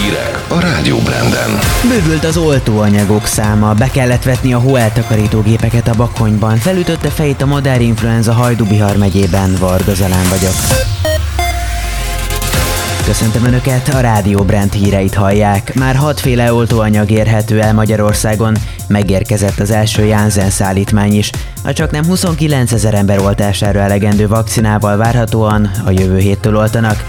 Hírek a Rádió Branden. Bővült az oltóanyagok száma, be kellett vetni a hóeltakarítógépeket a bakonyban, felütötte fejét a modern influenza Hajdubihar megyében, Varga Zalán vagyok. Köszöntöm Önöket, a Rádió Brand híreit hallják. Már hatféle oltóanyag érhető el Magyarországon, megérkezett az első Janssen szállítmány is. A csak nem 29 ezer ember oltására elegendő vakcinával várhatóan a jövő héttől oltanak.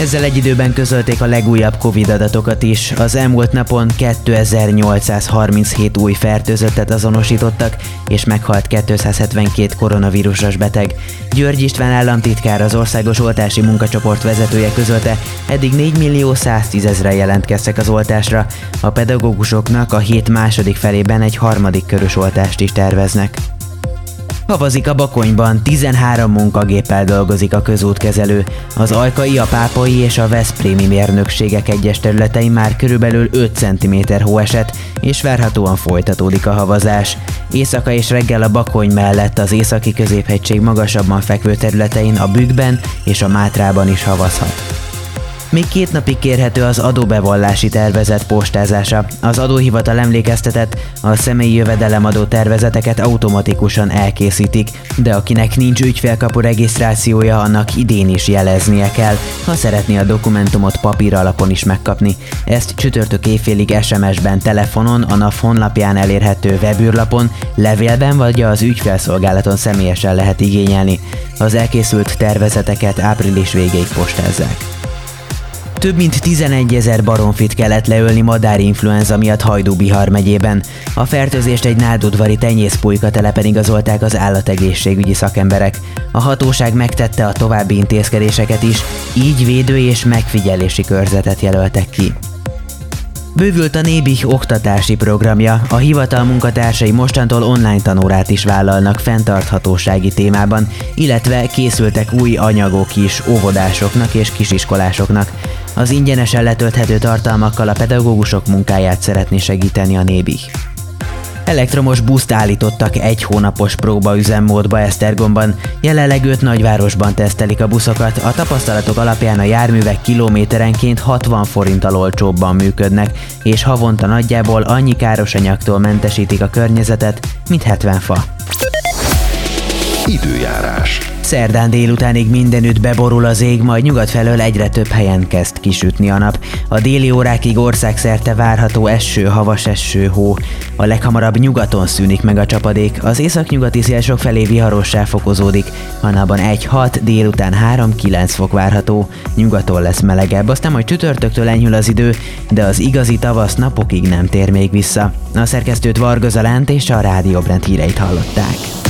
Ezzel egy időben közölték a legújabb Covid adatokat is. Az elmúlt napon 2837 új fertőzöttet azonosítottak, és meghalt 272 koronavírusos beteg. György István államtitkár az országos oltási munkacsoport vezetője közölte, eddig 4 millió 110 ezre jelentkeztek az oltásra. A pedagógusoknak a hét második felében egy harmadik körös oltást is terveznek. Havazik a Bakonyban, 13 munkagéppel dolgozik a közútkezelő. Az Ajkai, a Pápai és a Veszprémi mérnökségek egyes területein már körülbelül 5 cm hó esett, és várhatóan folytatódik a havazás. Éjszaka és reggel a Bakony mellett az északi középhegység magasabban fekvő területein a Bükkben és a Mátrában is havazhat. Még két napig kérhető az adóbevallási tervezet postázása. Az adóhivatal emlékeztetett, a személyi jövedelemadó tervezeteket automatikusan elkészítik, de akinek nincs ügyfélkapu regisztrációja, annak idén is jeleznie kell, ha szeretné a dokumentumot papír alapon is megkapni. Ezt csütörtök éjfélig SMS-ben, telefonon, a NAV honlapján elérhető webűrlapon, levélben vagy az ügyfélszolgálaton személyesen lehet igényelni. Az elkészült tervezeteket április végéig postázzák. Több mint 11 ezer baromfit kellett leölni madárinfluenza miatt Hajdú-Bihar megyében. A fertőzést egy náldudvari tenyészpulyka telepen igazolták az állategészségügyi szakemberek. A hatóság megtette a további intézkedéseket is, így védő és megfigyelési körzetet jelöltek ki. Bővült a Nébih oktatási programja, a hivatal munkatársai mostantól online tanórát is vállalnak fenntarthatósági témában, illetve készültek új anyagok is óvodásoknak és kisiskolásoknak. Az ingyenesen letölthető tartalmakkal a pedagógusok munkáját szeretné segíteni a Nébih. Elektromos buszt állítottak egy hónapos próbaüzemmódba Esztergomban. Jelenleg öt nagyvárosban tesztelik a buszokat, a tapasztalatok alapján a járművek kilométerenként 60 forinttal olcsóbban működnek, és havonta nagyjából annyi káros anyagtól mentesítik a környezetet, mint 70 fa. Időjárás. Szerdán délutánig mindenütt beborul az ég, majd nyugat felől egyre több helyen kezd kisütni a nap. A déli órákig országszerte várható eső, havas eső, hó. A leghamarabb nyugaton szűnik meg a csapadék, az északnyugati szél felé viharossá fokozódik. Hanában 1-6, délután 3-9 fok várható. Nyugaton lesz melegebb, aztán majd csütörtöktől enyhül az idő, de az igazi tavasz napokig nem tér még vissza. A szerkesztőt Varga Zalánt és a Rádió Brent híreit hallották.